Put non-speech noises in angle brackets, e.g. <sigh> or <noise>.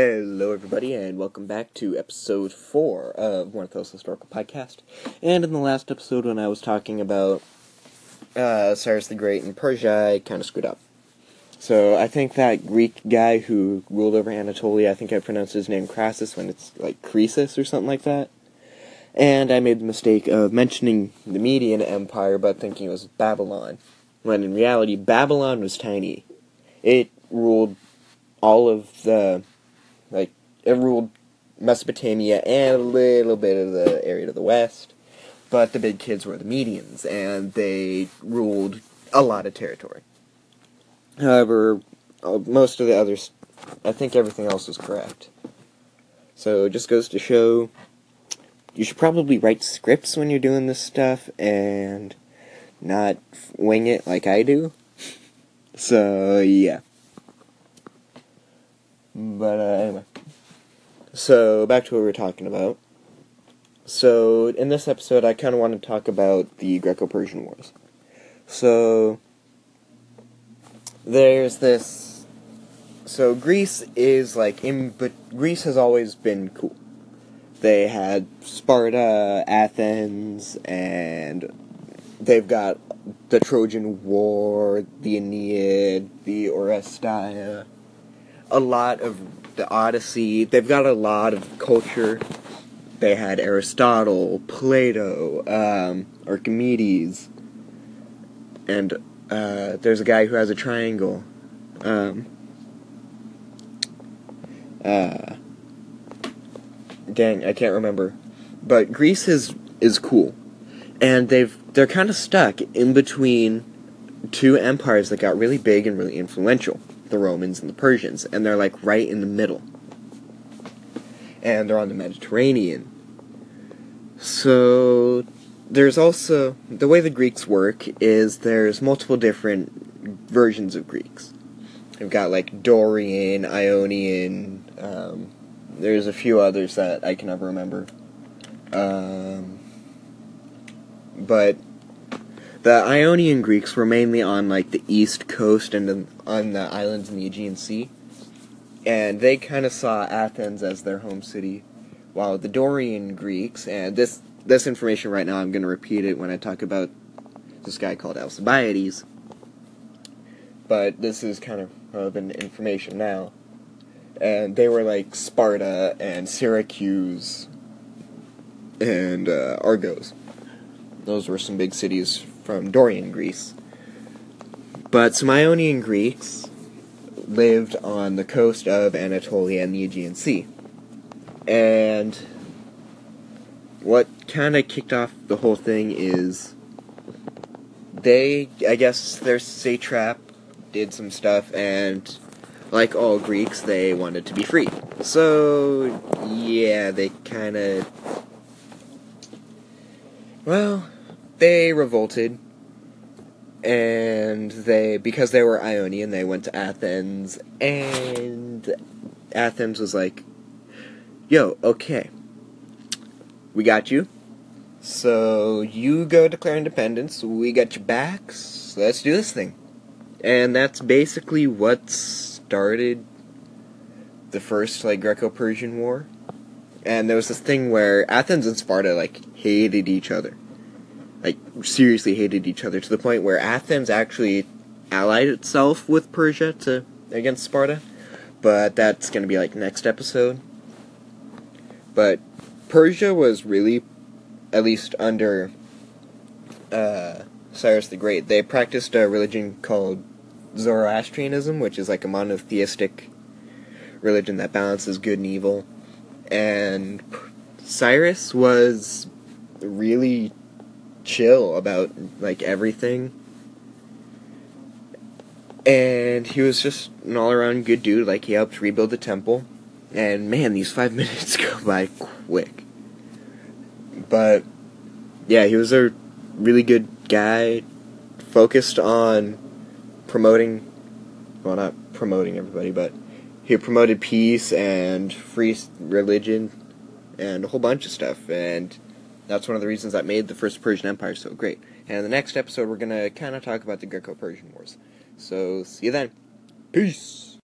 Hello, everybody, and welcome back to episode 4 of One of Those Historical Podcast. And in the last episode, when I was talking about uh, Cyrus the Great and Persia, I kind of screwed up. So I think that Greek guy who ruled over Anatolia, I think I pronounced his name Crassus when it's like Croesus or something like that. And I made the mistake of mentioning the Median Empire, but thinking it was Babylon. When in reality, Babylon was tiny. It ruled all of the ruled Mesopotamia and a little bit of the area to the west. But the big kids were the Medians, and they ruled a lot of territory. However, uh, most of the others, I think everything else was correct. So it just goes to show you should probably write scripts when you're doing this stuff and not wing it like I do. <laughs> So, yeah. But uh, anyway. So back to what we were talking about. So in this episode, I kind of want to talk about the Greco-Persian Wars. So there's this. So Greece is like in, but Greece has always been cool. They had Sparta, Athens, and they've got the Trojan War, the Aeneid, the Oresteia a lot of the Odyssey. They've got a lot of culture. They had Aristotle, Plato, um, Archimedes, and uh, there's a guy who has a triangle. Um, uh, dang, I can't remember. But Greece is is cool, and they've they're kind of stuck in between two empires that got really big and really influential the Romans and the Persians, and they're like right in the middle. And they're on the Mediterranean. So there's also the way the Greeks work is there's multiple different versions of Greeks. They've got like Dorian, Ionian. Um, there's a few others that I can never remember. Um, but the Ionian Greeks were mainly on like the east coast and on the islands in the Aegean Sea, and they kind of saw Athens as their home city, while the Dorian Greeks and this this information right now I'm going to repeat it when I talk about this guy called Alcibiades, but this is kind of relevant information now, and they were like Sparta and Syracuse and uh, Argos. Those were some big cities from Dorian Greece. But some Ionian Greeks lived on the coast of Anatolia and the Aegean Sea. And what kind of kicked off the whole thing is they, I guess, their satrap did some stuff, and like all Greeks, they wanted to be free. So, yeah, they kind of. Well, they revolted and they because they were Ionian, they went to Athens, and Athens was like, "Yo, okay, we got you. So you go declare independence. We got your backs. Let's do this thing." And that's basically what started the first like Greco-Persian War. And there was this thing where Athens and Sparta like hated each other like seriously hated each other to the point where Athens actually allied itself with Persia to against Sparta, but that's going to be like next episode. But Persia was really, at least under uh, Cyrus the Great, they practiced a religion called Zoroastrianism, which is like a monotheistic religion that balances good and evil. And Cyrus was really chill about like everything. And he was just an all around good dude. Like he helped rebuild the temple. And man, these five <laughs> minutes go by quick. But yeah, he was a really good guy, focused on promoting well not promoting everybody, but he promoted peace and free religion and a whole bunch of stuff and that's one of the reasons that made the First Persian Empire so great. And in the next episode, we're going to kind of talk about the Greco Persian Wars. So, see you then. Peace!